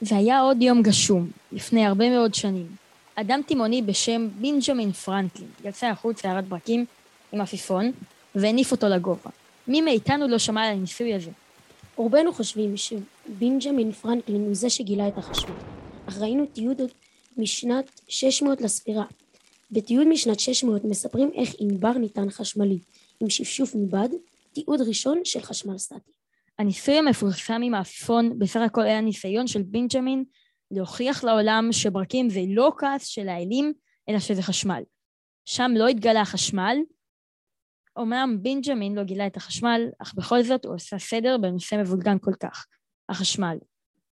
זה היה עוד יום גשום, לפני הרבה מאוד שנים. אדם תימוני בשם בנג'מין פרנקלין יצא החוץ להערת ברקים עם עפיפון והניף אותו לגובה. מי מאיתנו לא שמע על הניסוי הזה? רובנו חושבים שבנג'מין פרנקלין הוא זה שגילה את החשמל, אך ראינו תיעוד משנת 600 לספירה. בתיעוד משנת 600 מספרים איך ענבר ניתן חשמלי עם שפשוף מבד, תיעוד ראשון של חשמל סטטי. הניסוי המפורסם עם העפיפון בסך הכל היה ניסיון של בנג'מין להוכיח לעולם שברקים זה לא כעס של האלים, אלא שזה חשמל. שם לא התגלה החשמל, אומנם בנג'מין לא גילה את החשמל, אך בכל זאת הוא עשה סדר בנושא מבולגן כל כך, החשמל.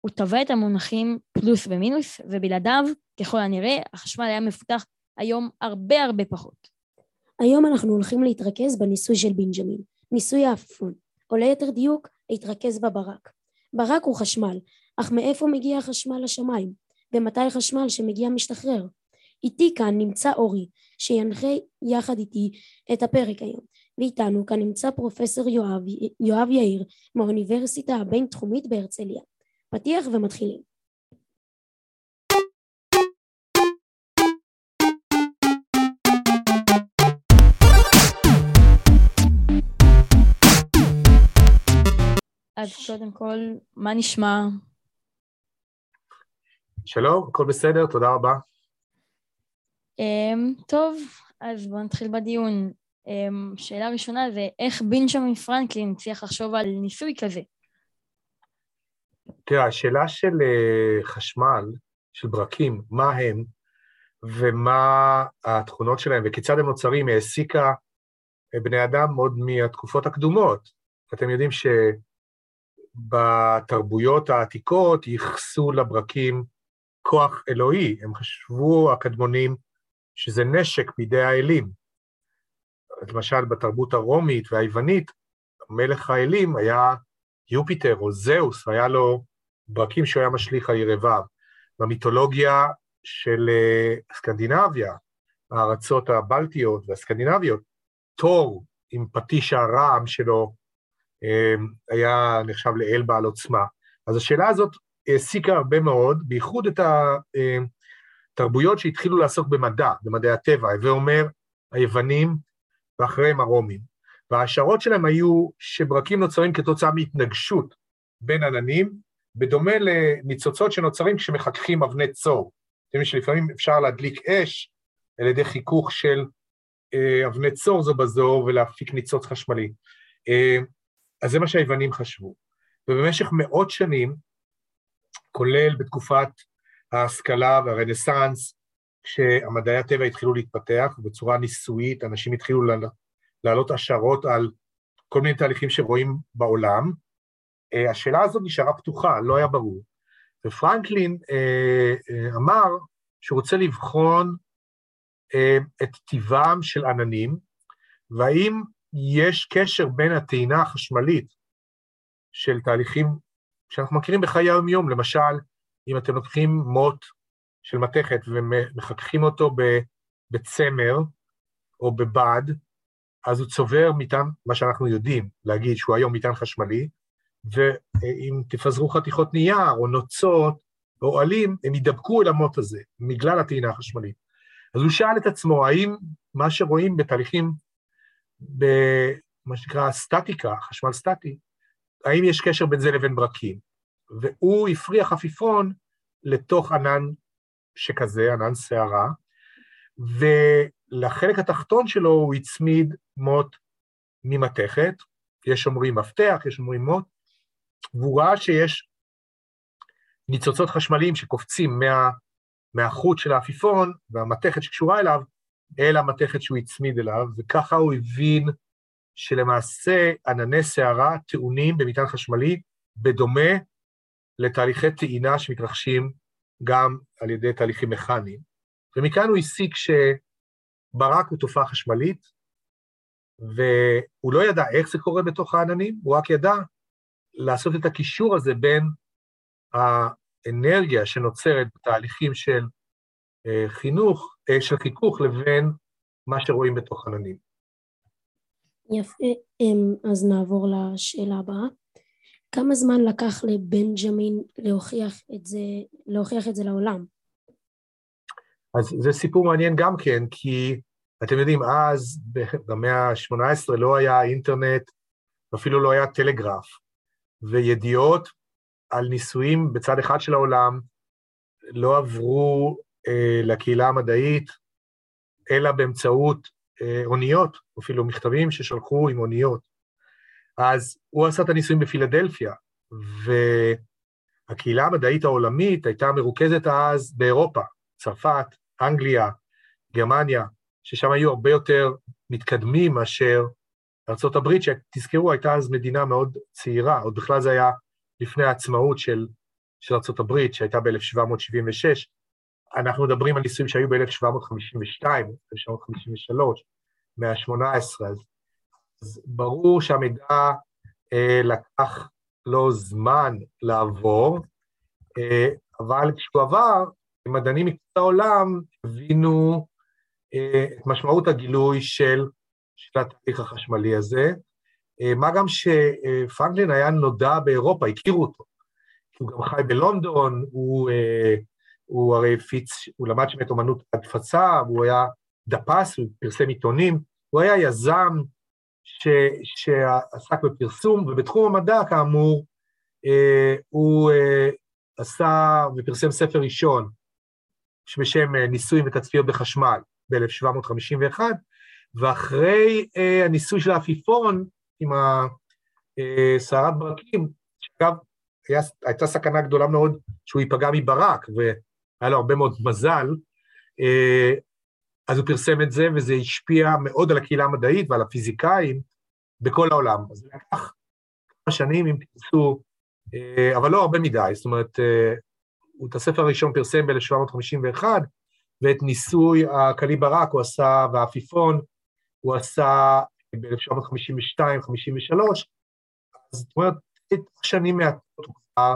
הוא טבע את המונחים פלוס ומינוס, ובלעדיו, ככל הנראה, החשמל היה מפותח היום הרבה הרבה פחות. היום אנחנו הולכים להתרכז בניסוי של בנג'מין, ניסוי העפיפון, או ליתר דיוק, להתרכז בברק. ברק הוא חשמל, אך מאיפה מגיע החשמל לשמיים? ומתי החשמל שמגיע משתחרר? איתי כאן נמצא אורי, שינחה יחד איתי את הפרק היום, ואיתנו כאן נמצא פרופסור יואב, יואב יאיר מהאוניברסיטה הבינתחומית בהרצליה. פתיח ומתחילים. אז קודם כל, מה נשמע? שלום, הכל בסדר, תודה רבה. Um, טוב, אז בואו נתחיל בדיון. Um, שאלה ראשונה זה איך בנג'מין פרנקלין הצליח לחשוב על ניסוי כזה? תראה, השאלה של uh, חשמל, של ברקים, מה הם ומה התכונות שלהם וכיצד הם נוצרים, העסיקה בני אדם עוד מהתקופות הקדומות. אתם יודעים שבתרבויות העתיקות ייחסו לברקים כוח אלוהי, הם חשבו, הקדמונים, שזה נשק בידי האלים. למשל, בתרבות הרומית והיוונית, מלך האלים היה יופיטר או זהוס, והיה לו ברקים שהוא היה משליך על ירביו. במיתולוגיה של אה, סקנדינביה, הארצות הבלטיות והסקנדינביות, תור עם פטיש הרעם שלו היה נחשב לאל בעל עוצמה. אז השאלה הזאת העסיקה הרבה מאוד, בייחוד את התרבויות שהתחילו לעסוק במדע, במדעי הטבע, הווה אומר היוונים ואחריהם הרומים. וההשערות שלהם היו שברקים נוצרים כתוצאה מהתנגשות בין עננים, בדומה לניצוצות שנוצרים כשמחככים אבני צור. אתם יודעים שלפעמים אפשר להדליק אש על ידי חיכוך של אה, אבני צור זו בזו ולהפיק ניצוץ חשמלי. אז זה מה שהיוונים חשבו. ובמשך מאות שנים כולל בתקופת ההשכלה והרנסאנס, כשהמדעי הטבע התחילו להתפתח, ובצורה ניסויית אנשים התחילו להעלות השערות על כל מיני תהליכים שרואים בעולם. אה, השאלה הזאת נשארה פתוחה, לא היה ברור. ופרנקלין אה, אה, אמר שהוא רוצה לבחון את טיבם של עננים, והאם יש קשר בין הטעינה החשמלית של תהליכים שאנחנו מכירים בחיי היום-יום, למשל, אם אתם לוקחים מוט של מתכת ומחככים אותו בצמר או בבד, אז הוא צובר מטען, מה שאנחנו יודעים להגיד שהוא היום מטען חשמלי, ואם תפזרו חתיכות נייר או נוצות או עלים, הם ידבקו אל המוט הזה, בגלל הטעינה החשמלית. אז הוא שאל את עצמו, האם מה שרואים בתהליכים, במה שנקרא סטטיקה, חשמל סטטי, האם יש קשר בין זה לבין ברקים? והוא הפריח עפיפון לתוך ענן שכזה, ענן שערה, ולחלק התחתון שלו הוא הצמיד מוט ממתכת, יש אומרים מפתח, יש אומרים מוט, והוא ראה שיש ניצוצות חשמליים שקופצים מה, מהחוט של העפיפון והמתכת שקשורה אליו, אל המתכת שהוא הצמיד אליו, וככה הוא הבין שלמעשה ענני שערה טעונים במטען חשמלי בדומה לתהליכי טעינה שמתרחשים גם על ידי תהליכים מכניים. ומכאן הוא הסיק שברק הוא תופעה חשמלית, והוא לא ידע איך זה קורה בתוך העננים, הוא רק ידע לעשות את הקישור הזה בין האנרגיה שנוצרת בתהליכים של חינוך, אה, של חיכוך, לבין מה שרואים בתוך עננים. יפה, אמ, אז נעבור לשאלה הבאה. כמה זמן לקח לבנג'מין להוכיח את זה, להוכיח את זה לעולם? אז זה סיפור מעניין גם כן, כי אתם יודעים, אז, במאה ה-18, לא היה אינטרנט, אפילו לא היה טלגרף, וידיעות על ניסויים בצד אחד של העולם לא עברו אה, לקהילה המדעית, אלא באמצעות אה, אוניות, אפילו מכתבים ששלחו עם אוניות. אז הוא עשה את הניסויים בפילדלפיה, והקהילה המדעית העולמית הייתה מרוכזת אז באירופה, צרפת, אנגליה, גרמניה, ששם היו הרבה יותר מתקדמים מאשר ארה"ב, שתזכרו, הייתה אז מדינה מאוד צעירה, עוד בכלל זה היה לפני העצמאות של, של ארה"ב, שהייתה ב-1776. אנחנו מדברים על ניסויים שהיו ב-1752, 1753, מאה ה-18, אז, אז ברור שהמידע אה, לקח לו זמן לעבור, אה, אבל כשהוא עבר, מדענים מכל העולם הבינו אה, את משמעות הגילוי של, של התהליך החשמלי הזה, אה, מה גם שפרנקלין היה נודע באירופה, הכירו אותו. הוא גם חי בלונדון, הוא, אה, הוא הרי הפיץ, הוא למד שם את אומנות הדפצה, הוא היה דפס, הוא פרסם עיתונים, הוא היה יזם ש, שעסק בפרסום, ובתחום המדע, כאמור, הוא עשה ופרסם ספר ראשון בשם ניסויים ותצפיות בחשמל ב-1751, ואחרי הניסוי של העפיפון, עם הסערת ברקים, שאגב, הייתה סכנה גדולה מאוד שהוא ייפגע מברק, והיה לו הרבה מאוד מזל, אה, אז הוא פרסם את זה, וזה השפיע מאוד על הקהילה המדעית ועל הפיזיקאים בכל העולם. אז זה לקח כמה שנים, אם תרצו, אה, אבל לא הרבה מדי, זאת אומרת, אה, הוא את הספר הראשון פרסם ב-1751, ואת ניסוי הקלי ברק הוא עשה, והעפיפון, הוא עשה ב-1952-53, אז זאת אומרת, שנים מעטות הוא כבר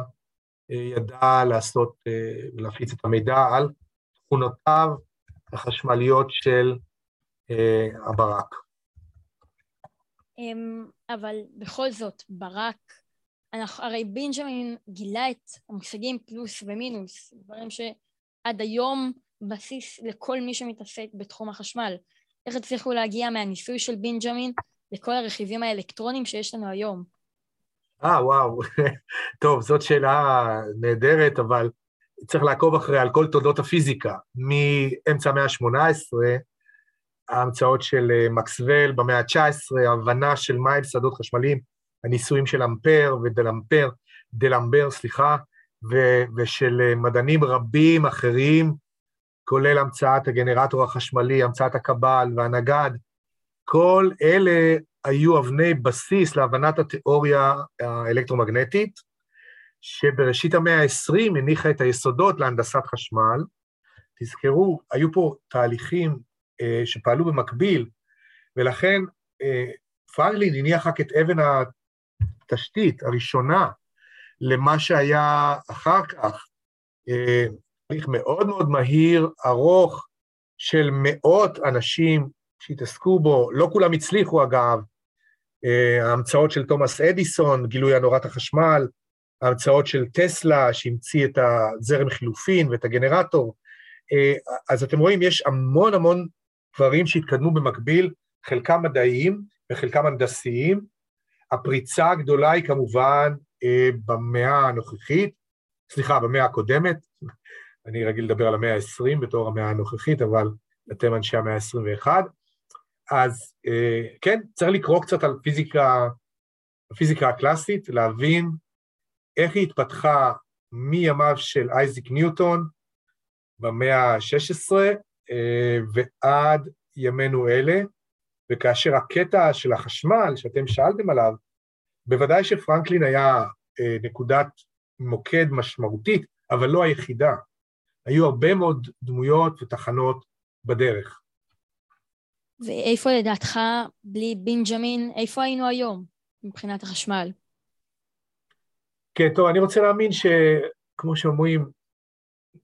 ידע לעשות, אה, להפיץ את המידע על תכונותיו החשמליות של אה, הברק. אמ, אבל בכל זאת, ברק, אנחנו, הרי בנג'מין גילה את המושגים פלוס ומינוס, דברים שעד היום בסיס לכל מי שמתעסק בתחום החשמל. איך הצליחו להגיע מהניסוי של בנג'מין לכל הרכיבים האלקטרונים שיש לנו היום? אה, וואו. טוב, זאת שאלה נהדרת, אבל צריך לעקוב אחרי על כל תולדות הפיזיקה. מאמצע המאה ה-18, ההמצאות של אה, מקסוול במאה ה-19, ההבנה של מהם שדות חשמליים, הניסויים של אמפר ודלמפר, דלמבר, סליחה, ו- ושל אה, מדענים רבים אחרים, כולל המצאת הגנרטור החשמלי, המצאת הקבל והנגד, כל אלה היו אבני בסיס להבנת התיאוריה האלקטרומגנטית, שבראשית המאה ה-20 הניחה את היסודות להנדסת חשמל. תזכרו, היו פה תהליכים אה, שפעלו במקביל, ולכן אה, פרנקלין הניח רק את אבן התשתית הראשונה למה שהיה אחר כך. אה, תהליך מאוד מאוד מהיר, ארוך, של מאות אנשים שהתעסקו בו, לא כולם הצליחו אגב, אה, ההמצאות של תומאס אדיסון, גילוי הנורת החשמל, ההמצאות של טסלה, שהמציא את הזרם חילופין ואת הגנרטור. אה, אז אתם רואים, יש המון המון דברים שהתקדמו במקביל, חלקם מדעיים וחלקם הנדסיים. הפריצה הגדולה היא כמובן אה, במאה הנוכחית, סליחה, במאה הקודמת, אני רגיל לדבר על המאה ה-20 בתור המאה הנוכחית, אבל אתם אנשי המאה ה-21. אז אה, כן, צריך לקרוא קצת על פיזיקה, הפיזיקה הקלאסית, להבין איך היא התפתחה מימיו של אייזיק ניוטון במאה ה-16 אה, ועד ימינו אלה, וכאשר הקטע של החשמל שאתם שאלתם עליו, בוודאי שפרנקלין היה אה, נקודת מוקד משמעותית, אבל לא היחידה. היו הרבה מאוד דמויות ותחנות בדרך. ואיפה לדעתך, בלי בנג'מין, איפה היינו היום מבחינת החשמל? כן, טוב, אני רוצה להאמין שכמו שאומרים,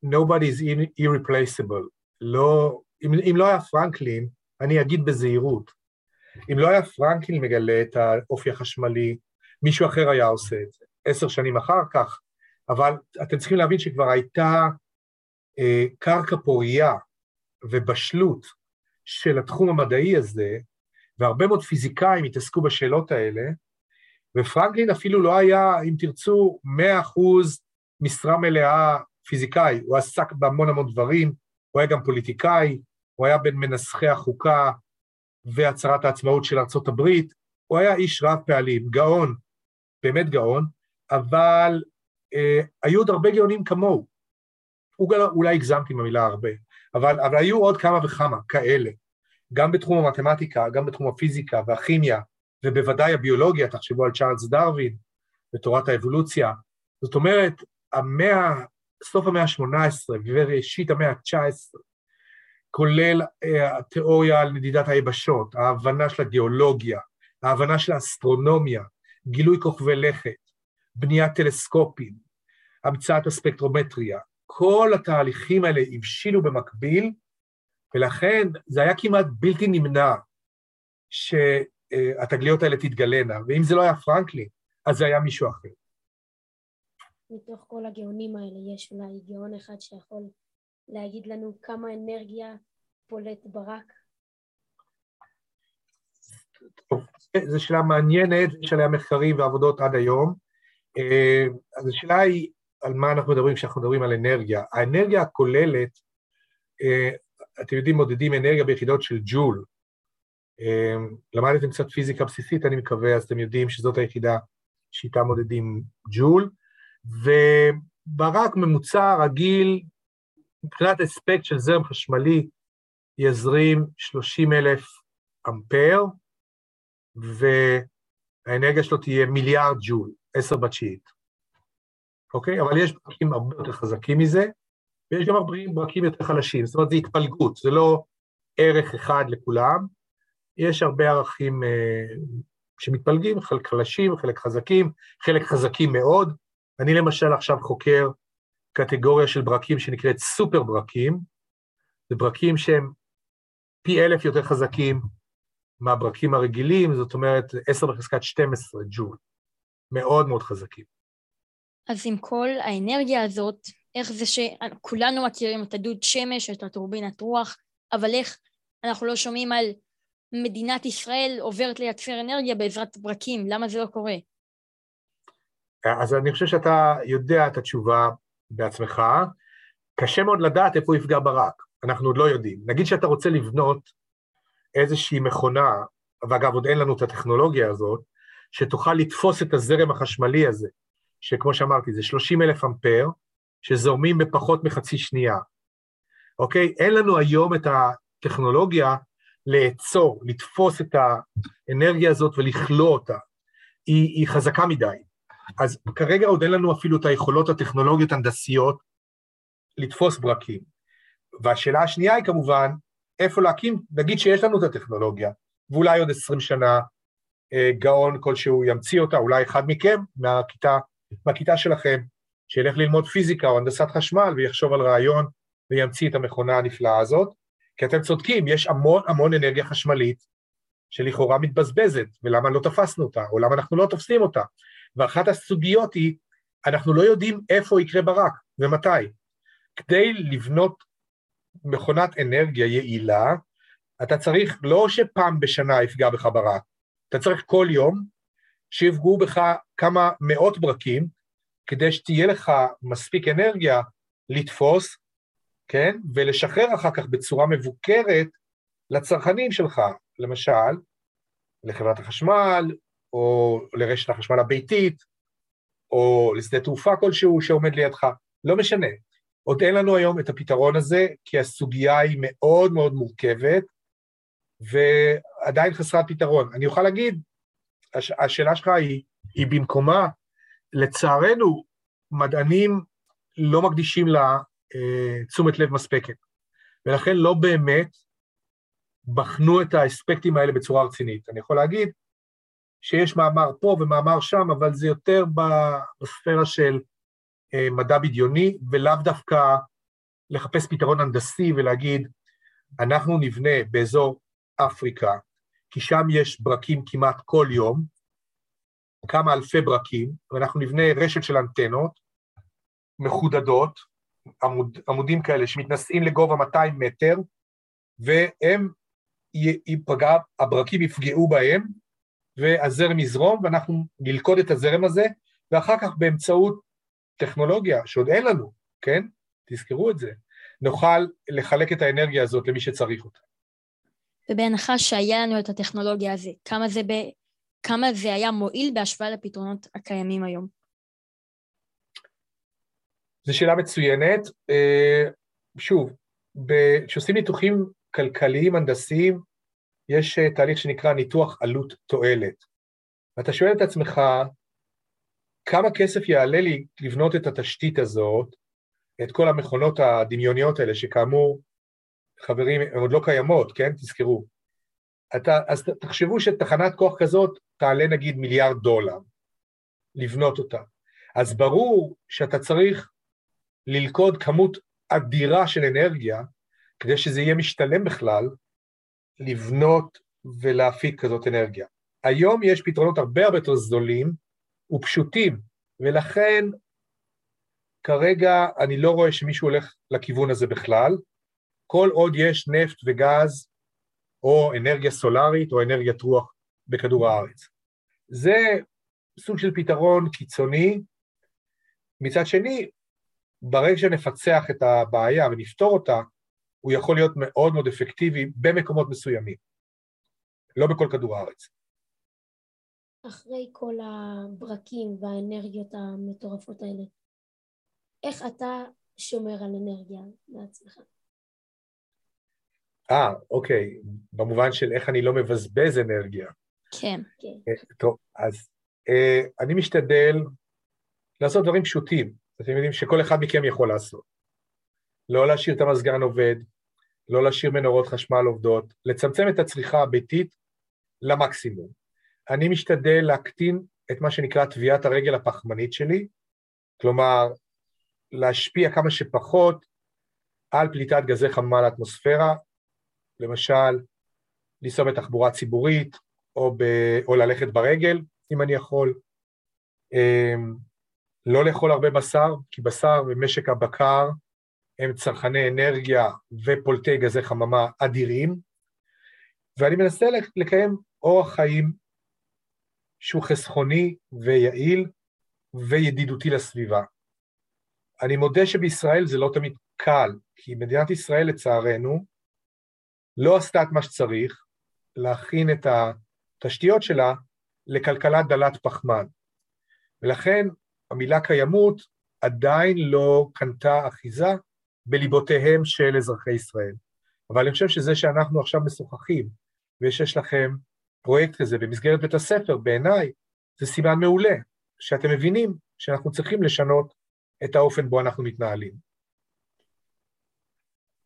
nobody is irreplaceable. לא, אם, אם לא היה פרנקלין, אני אגיד בזהירות, אם לא היה פרנקלין מגלה את האופי החשמלי, מישהו אחר היה עושה את זה. עשר שנים אחר כך, אבל אתם צריכים להבין שכבר הייתה אה, קרקע פורייה ובשלות של התחום המדעי הזה, והרבה מאוד פיזיקאים התעסקו בשאלות האלה, ופרנקלין אפילו לא היה, אם תרצו, מאה אחוז משרה מלאה פיזיקאי, הוא עסק בהמון המון דברים, הוא היה גם פוליטיקאי, הוא היה בין מנסחי החוקה והצהרת העצמאות של ארצות הברית, הוא היה איש רב פעלים, גאון, באמת גאון, אבל אה, היו עוד הרבה גאונים כמוהו. אולי הגזמתי עם המילה הרבה, אבל, אבל היו עוד כמה וכמה כאלה, גם בתחום המתמטיקה, גם בתחום הפיזיקה והכימיה, ובוודאי הביולוגיה, תחשבו על צ'ארלס דרווין ותורת האבולוציה. זאת אומרת, המאה, סוף המאה ה-18 וראשית המאה ה-19, כולל אה, התיאוריה על נדידת היבשות, ההבנה של הגיאולוגיה, ההבנה של האסטרונומיה, גילוי כוכבי לכת, בניית טלסקופים, המצאת הספקטרומטריה, כל התהליכים האלה הבשילו במקביל, ולכן זה היה כמעט בלתי נמנע שהתגליות האלה תתגלנה, ואם זה לא היה פרנקלין, אז זה היה מישהו אחר. מתוך כל הגאונים האלה יש אולי גאון אחד שיכול להגיד לנו כמה אנרגיה פולט ברק? זו שאלה מעניינת, יש עליה מחקרים ועבודות עד היום. אה, אז השאלה היא על מה אנחנו מדברים כשאנחנו מדברים על אנרגיה. האנרגיה הכוללת, אה, אתם יודעים, מודדים אנרגיה ביחידות של ג'ול. אה, למדתם קצת פיזיקה בסיסית, אני מקווה, אז אתם יודעים שזאת היחידה שאיתה מודדים ג'ול. וברק ממוצע רגיל, מבחינת אספקט של זרם חשמלי, יזרים 30 אלף אמפר, והאנרגיה שלו תהיה מיליארד ג'ול, עשר בתשיעית. אוקיי? אבל יש ברקים הרבה יותר חזקים מזה, ויש גם הרבה ברקים יותר חלשים, זאת אומרת, זה התפלגות, זה לא ערך אחד לכולם, יש הרבה ערכים אה, שמתפלגים, חלק חלשים, חלק חזקים, חלק חזקים מאוד. אני למשל עכשיו חוקר קטגוריה של ברקים שנקראת סופר ברקים, זה ברקים שהם פי אלף יותר חזקים מהברקים הרגילים, זאת אומרת 10 בחזקת 12 ג'ול, מאוד מאוד חזקים. אז עם כל האנרגיה הזאת, איך זה שכולנו מכירים את הדוד שמש, את הטורבינת רוח, אבל איך אנחנו לא שומעים על מדינת ישראל עוברת לייצר אנרגיה בעזרת ברקים, למה זה לא קורה? אז אני חושב שאתה יודע את התשובה בעצמך. קשה מאוד לדעת איפה יפגע ברק, אנחנו עוד לא יודעים. נגיד שאתה רוצה לבנות איזושהי מכונה, ואגב, עוד אין לנו את הטכנולוגיה הזאת, שתוכל לתפוס את הזרם החשמלי הזה, שכמו שאמרתי, זה 30 אלף אמפר, שזורמים בפחות מחצי שנייה, אוקיי? אין לנו היום את הטכנולוגיה לעצור, לתפוס את האנרגיה הזאת ולכלוא אותה. היא, היא חזקה מדי. אז כרגע עוד אין לנו אפילו את היכולות הטכנולוגיות הנדסיות לתפוס ברקים. והשאלה השנייה היא כמובן, איפה להקים, נגיד שיש לנו את הטכנולוגיה, ואולי עוד עשרים שנה אה, גאון כלשהו ימציא אותה, אולי אחד מכם מהכיתה, מהכיתה שלכם, שילך ללמוד פיזיקה או הנדסת חשמל ויחשוב על רעיון וימציא את המכונה הנפלאה הזאת, כי אתם צודקים, יש המון המון אנרגיה חשמלית שלכאורה מתבזבזת, ולמה לא תפסנו אותה, או למה אנחנו לא תופסים אותה. ואחת הסוגיות היא, אנחנו לא יודעים איפה יקרה ברק ומתי. כדי לבנות מכונת אנרגיה יעילה, אתה צריך לא שפעם בשנה יפגע בך ברק, אתה צריך כל יום שיפגעו בך כמה מאות ברקים, כדי שתהיה לך מספיק אנרגיה לתפוס, כן, ולשחרר אחר כך בצורה מבוקרת לצרכנים שלך, למשל, לחברת החשמל, או לרשת החשמל הביתית, או לשדה תעופה כלשהו שעומד לידך, לא משנה. עוד אין לנו היום את הפתרון הזה, כי הסוגיה היא מאוד מאוד מורכבת, ועדיין חסרת פתרון. אני אוכל להגיד, הש, השאלה שלך היא, היא במקומה, לצערנו, מדענים לא מקדישים לה אה, תשומת לב מספקת, ולכן לא באמת בחנו את האספקטים האלה בצורה רצינית. אני יכול להגיד שיש מאמר פה ומאמר שם, אבל זה יותר בספירה של אה, מדע בדיוני, ולאו דווקא לחפש פתרון הנדסי ולהגיד, אנחנו נבנה באזור אפריקה, כי שם יש ברקים כמעט כל יום, כמה אלפי ברקים, ואנחנו נבנה רשת של אנטנות מחודדות, עמוד, עמודים כאלה שמתנשאים לגובה 200 מטר, והם ייפגע, הברקים יפגעו בהם, והזרם יזרום, ואנחנו נלכוד את הזרם הזה, ואחר כך באמצעות טכנולוגיה, שעוד אין לנו, כן? תזכרו את זה, נוכל לחלק את האנרגיה הזאת למי שצריך אותה. ובהנחה שהיה לנו את הטכנולוגיה הזו, כמה זה, ב... כמה זה היה מועיל בהשוואה לפתרונות הקיימים היום? זו שאלה מצוינת. אה, שוב, כשעושים ניתוחים כלכליים, הנדסיים, יש אה, תהליך שנקרא ניתוח עלות תועלת. ואתה שואל את עצמך, כמה כסף יעלה לי לבנות את התשתית הזאת, את כל המכונות הדמיוניות האלה, שכאמור, חברים, הן עוד לא קיימות, כן? תזכרו. אתה, אז תחשבו שתחנת כוח כזאת תעלה נגיד מיליארד דולר, לבנות אותה. אז ברור שאתה צריך ללכוד כמות אדירה של אנרגיה, כדי שזה יהיה משתלם בכלל, לבנות ולהפיק כזאת אנרגיה. היום יש פתרונות הרבה הרבה יותר זולים ופשוטים, ולכן כרגע אני לא רואה שמישהו הולך לכיוון הזה בכלל. כל עוד יש נפט וגז, או אנרגיה סולארית, או אנרגיית רוח בכדור הארץ. זה סוג של פתרון קיצוני. מצד שני, ברגע שנפצח את הבעיה ונפתור אותה, הוא יכול להיות מאוד מאוד אפקטיבי במקומות מסוימים, לא בכל כדור הארץ. אחרי כל הברקים והאנרגיות המטורפות האלה, איך אתה שומר על אנרגיה לעצמך? אה, אוקיי, במובן של איך אני לא מבזבז אנרגיה. כן. כן. אה, טוב, אז אה, אני משתדל לעשות דברים פשוטים, אתם יודעים שכל אחד מכם יכול לעשות. לא להשאיר את המזגן עובד, לא להשאיר מנורות חשמל עובדות, לצמצם את הצריכה הביתית למקסימום. אני משתדל להקטין את מה שנקרא טביעת הרגל הפחמנית שלי, כלומר, להשפיע כמה שפחות על פליטת גזי חממה לאטמוספירה, למשל, לנסוע בתחבורה ציבורית, או, ב, או ללכת ברגל, אם אני יכול. אמ, לא לאכול הרבה בשר, כי בשר ומשק הבקר הם צרכני אנרגיה ופולטי גזי חממה אדירים, ואני מנסה לקיים אורח חיים שהוא חסכוני ויעיל וידידותי לסביבה. אני מודה שבישראל זה לא תמיד קל, כי מדינת ישראל לצערנו לא עשתה את מה שצריך להכין את התשתיות שלה לכלכלה דלת פחמן. ולכן המילה קיימות עדיין לא קנתה אחיזה בליבותיהם של אזרחי ישראל. אבל אני חושב שזה שאנחנו עכשיו משוחחים, ושיש לכם פרויקט כזה במסגרת בית הספר, בעיניי זה סימן מעולה, שאתם מבינים שאנחנו צריכים לשנות את האופן בו אנחנו מתנהלים.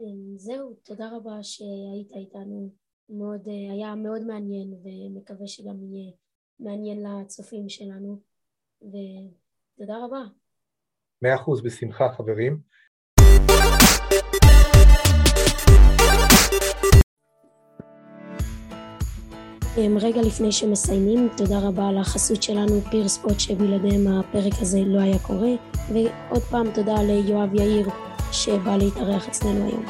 אמ, זהו, תודה רבה שהיית איתנו, מאוד, אה, היה מאוד מעניין ומקווה שגם יהיה מעניין לצופים שלנו, ותודה רבה. מאה אחוז, בשמחה חברים. אמ, רגע לפני שמסיימים, תודה רבה על החסות שלנו, פיר ספוט, שבלעדיהם הפרק הזה לא היה קורה, ועוד פעם תודה ליואב יאיר שבא להתארח אצלנו היום.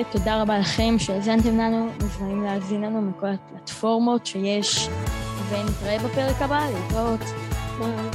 ותודה רבה לכם שהאזנתם לנו, מוזמנים להאזין לנו מכל הפלטפורמות שיש, ונתראה בפרק הבא, להתראות. ביי.